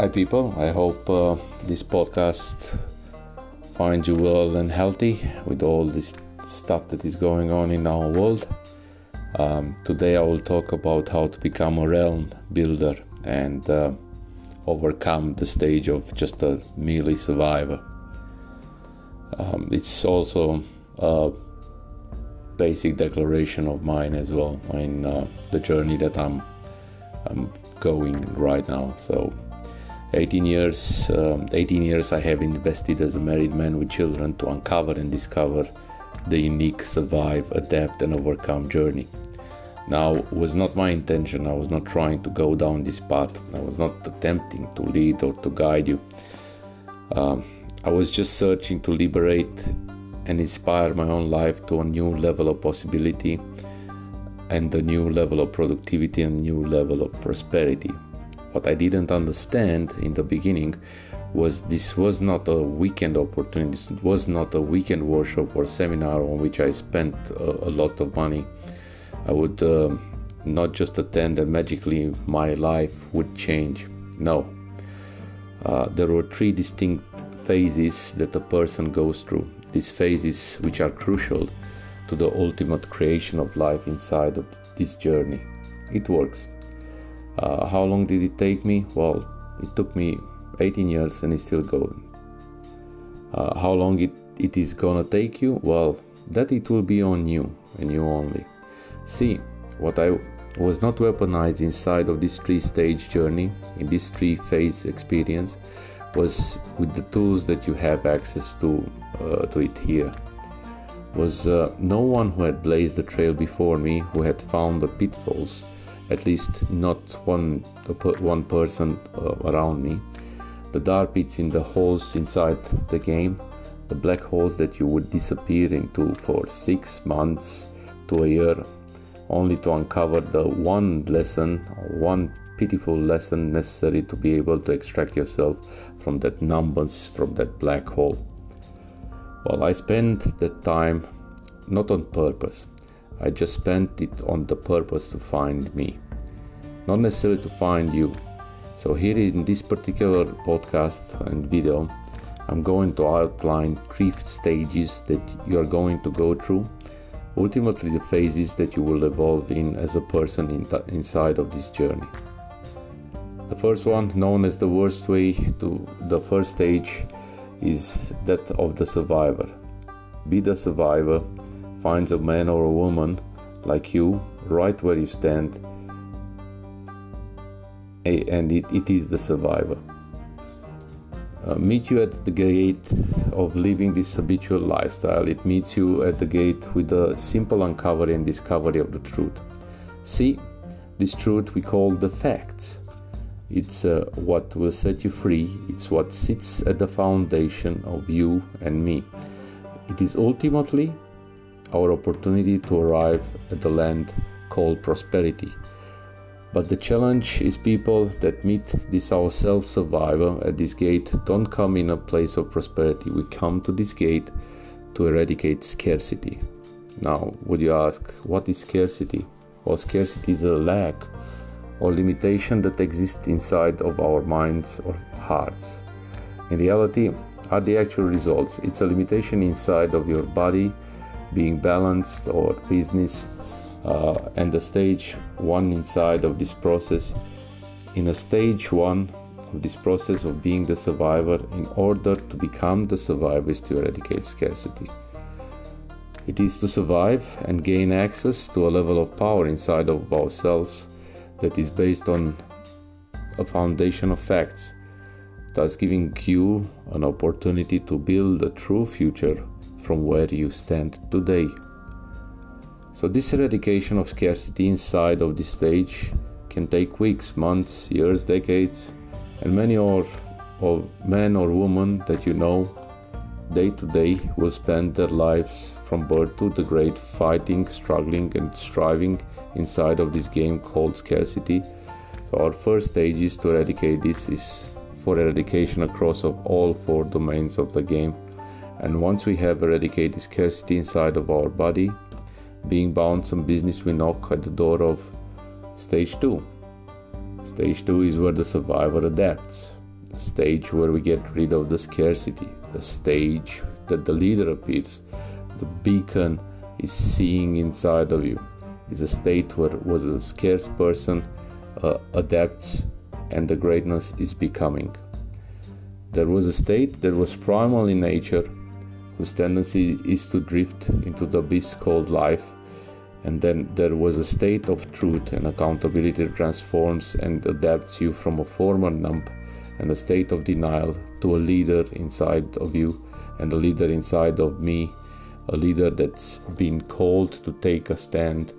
Hi, people. I hope uh, this podcast finds you well and healthy with all this stuff that is going on in our world. Um, today, I will talk about how to become a realm builder and uh, overcome the stage of just a merely survivor. Um, it's also a basic declaration of mine as well in uh, the journey that I'm, I'm going right now. So 18 years um, 18 years i have invested as a married man with children to uncover and discover the unique survive adapt and overcome journey. Now it was not my intention. I was not trying to go down this path. I was not attempting to lead or to guide you. Um, i was just searching to liberate and inspire my own life to a new level of possibility and a new level of productivity and new level of prosperity what I didn't understand in the beginning was this was not a weekend opportunity. It was not a weekend workshop or seminar on which I spent a, a lot of money. I would uh, not just attend and magically my life would change. No. Uh, there were three distinct phases that a person goes through. These phases, which are crucial to the ultimate creation of life inside of this journey. It works. Uh, how long did it take me? Well, it took me 18 years and it's still going. Uh, how long it, it is gonna take you? Well, that it will be on you and you only. See, what I was not weaponized inside of this three stage journey, in this three phase experience, was with the tools that you have access to, uh, to it here. Was uh, no one who had blazed the trail before me, who had found the pitfalls, at least not one one person uh, around me. The dark pits in the holes inside the game, the black holes that you would disappear into for six months to a year, only to uncover the one lesson, one pitiful lesson necessary to be able to extract yourself from that numbness, from that black hole. Well, I spent that time not on purpose. I just spent it on the purpose to find me, not necessarily to find you. So, here in this particular podcast and video, I'm going to outline three stages that you are going to go through. Ultimately, the phases that you will evolve in as a person in th- inside of this journey. The first one, known as the worst way to the first stage, is that of the survivor. Be the survivor finds a man or a woman like you right where you stand and it, it is the survivor. Uh, meet you at the gate of living this habitual lifestyle. It meets you at the gate with a simple uncovery and discovery of the truth. See this truth we call the facts. It's uh, what will set you free. It's what sits at the foundation of you and me. It is ultimately our opportunity to arrive at the land called prosperity. But the challenge is people that meet this our self survivor at this gate don't come in a place of prosperity. We come to this gate to eradicate scarcity. Now, would you ask, what is scarcity? Well, scarcity is a lack or limitation that exists inside of our minds or hearts. In reality, are the actual results. It's a limitation inside of your body being balanced or business uh, and the stage one inside of this process. In a stage one of this process of being the survivor in order to become the survivor is to eradicate scarcity. It is to survive and gain access to a level of power inside of ourselves that is based on a foundation of facts thus giving you an opportunity to build a true future from where you stand today. So, this eradication of scarcity inside of this stage can take weeks, months, years, decades, and many or, or men or women that you know day to day will spend their lives from birth to the grave fighting, struggling, and striving inside of this game called scarcity. So, our first stage is to eradicate this is for eradication across of all four domains of the game and once we have eradicated scarcity inside of our body, being bound some business, we knock at the door of stage 2. Stage 2 is where the survivor adapts. the stage where we get rid of the scarcity, the stage that the leader appears, the beacon is seeing inside of you, is a state where was a scarce person uh, adapts and the greatness is becoming. There was a state that was primal in nature, whose tendency is to drift into the abyss called life, and then there was a state of truth and accountability that transforms and adapts you from a former numb and a state of denial to a leader inside of you and a leader inside of me, a leader that's been called to take a stand,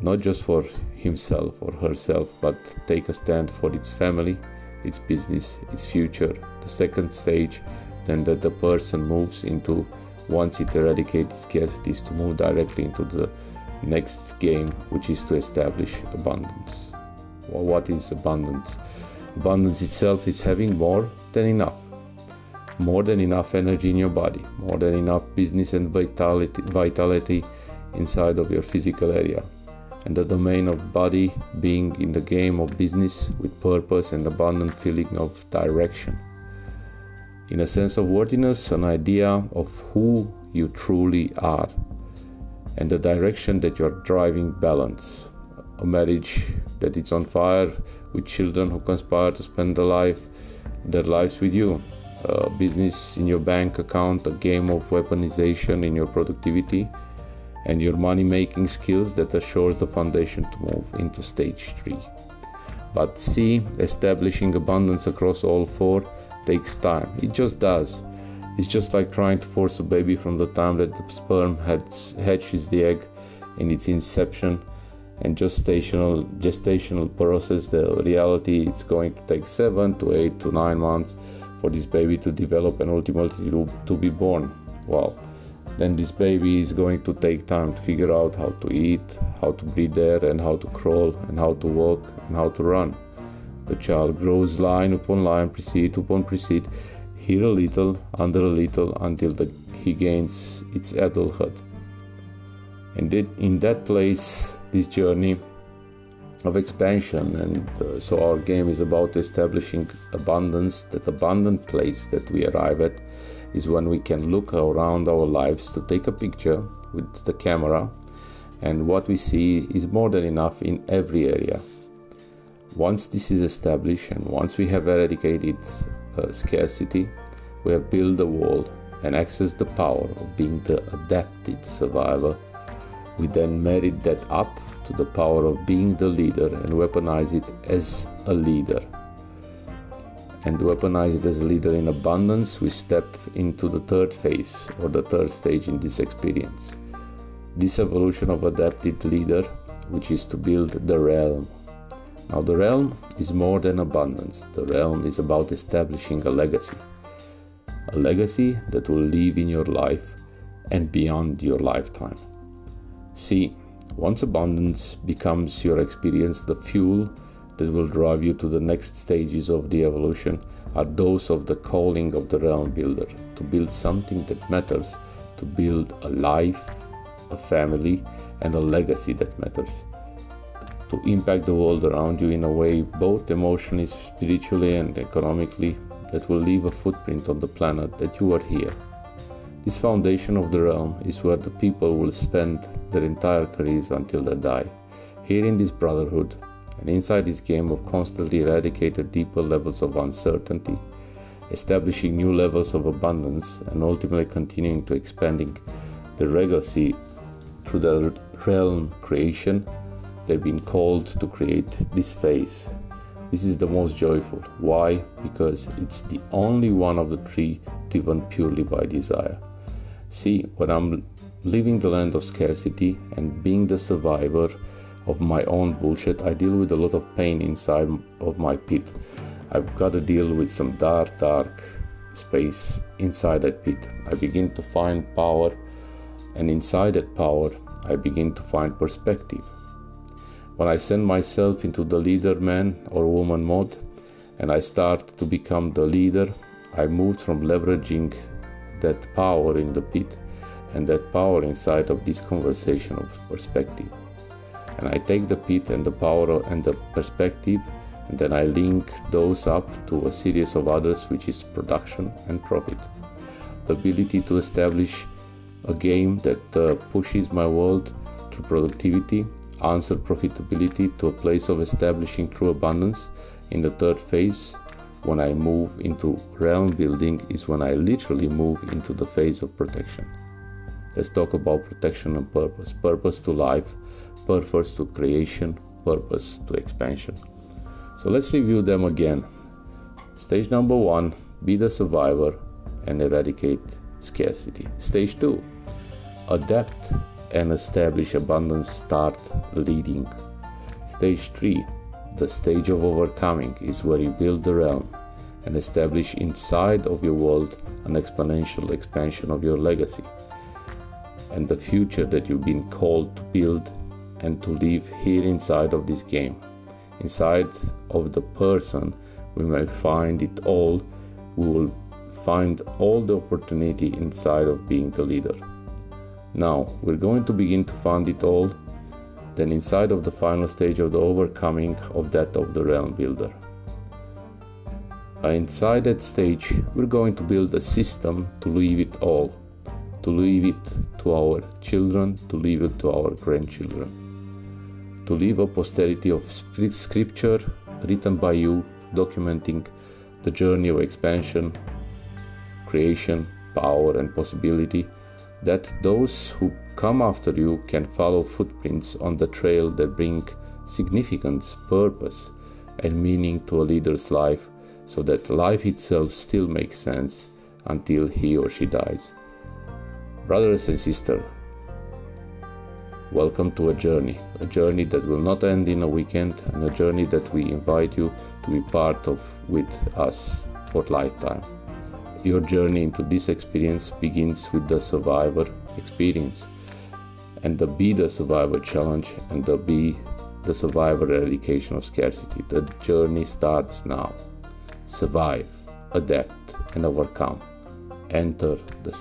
not just for himself or herself, but take a stand for its family, its business, its future. The second stage, then that the person moves into once it eradicates scarcity is to move directly into the next game, which is to establish abundance. Well, what is abundance? Abundance itself is having more than enough. More than enough energy in your body, more than enough business and vitality, vitality inside of your physical area, and the domain of body being in the game of business with purpose and abundant feeling of direction. In a sense of worthiness, an idea of who you truly are and the direction that you're driving balance. A marriage that is on fire with children who conspire to spend their life their lives with you. A business in your bank account, a game of weaponization in your productivity and your money making skills that assures the foundation to move into stage 3. But see, establishing abundance across all four takes time. It just does. It's just like trying to force a baby from the time that the sperm hatches the egg in its inception and gestational gestational process. The reality it's going to take seven to eight to nine months for this baby to develop and ultimately to, to be born. Well, then this baby is going to take time to figure out how to eat, how to breathe air, and how to crawl, and how to walk, and how to run. The child grows line upon line, precede upon precede, here a little, under a little, until the, he gains its adulthood. And in that place, this journey of expansion, and uh, so our game is about establishing abundance. That abundant place that we arrive at is when we can look around our lives to take a picture with the camera, and what we see is more than enough in every area. Once this is established, and once we have eradicated uh, scarcity, we have built a wall and accessed the power of being the adapted survivor. We then married that up to the power of being the leader and weaponize it as a leader. And weaponize it as a leader in abundance, we step into the third phase or the third stage in this experience. This evolution of adapted leader, which is to build the realm now, the realm is more than abundance, the realm is about establishing a legacy. A legacy that will live in your life and beyond your lifetime. See, once abundance becomes your experience, the fuel that will drive you to the next stages of the evolution are those of the calling of the realm builder to build something that matters, to build a life, a family, and a legacy that matters to impact the world around you in a way both emotionally, spiritually, and economically that will leave a footprint on the planet that you are here. This foundation of the realm is where the people will spend their entire careers until they die. Here in this brotherhood, and inside this game of constantly eradicated deeper levels of uncertainty, establishing new levels of abundance, and ultimately continuing to expanding the legacy through the realm creation they've been called to create this phase. This is the most joyful. Why? Because it's the only one of the three driven purely by desire. See, when I'm living the land of scarcity and being the survivor of my own bullshit, I deal with a lot of pain inside of my pit. I've got to deal with some dark, dark space inside that pit. I begin to find power, and inside that power, I begin to find perspective. When I send myself into the leader man or woman mode and I start to become the leader, I moved from leveraging that power in the pit and that power inside of this conversation of perspective. And I take the pit and the power and the perspective and then I link those up to a series of others, which is production and profit. The ability to establish a game that uh, pushes my world to productivity, answer profitability to a place of establishing true abundance. In the third phase, when I move into realm building, is when I literally move into the phase of protection. Let's talk about protection and purpose. Purpose to life, purpose to creation, purpose to expansion. So let's review them again. Stage number one be the survivor and eradicate scarcity. Stage two adapt and establish abundance, start leading. Stage three the stage of overcoming is where you build the realm and establish inside of your world an exponential expansion of your legacy and the future that you've been called to build and to live here inside of this game. Inside of the person, we may find it all. We will find all the opportunity inside of being the leader. Now, we're going to begin to fund it all, then inside of the final stage of the overcoming of that of the realm builder. Inside that stage, we're going to build a system to leave it all to leave it to our children, to leave it to our grandchildren, to leave a posterity of scripture written by you, documenting the journey of expansion, creation, power, and possibility, that those who come after you can follow footprints on the trail that bring significance, purpose, and meaning to a leader's life so that life itself still makes sense until he or she dies. Brothers and sisters, welcome to a journey, a journey that will not end in a weekend, and a journey that we invite you to be part of with us for lifetime. Your journey into this experience begins with the survivor experience and the Be the Survivor challenge and the Be the Survivor eradication of scarcity. The journey starts now. Survive, adapt, and overcome enter the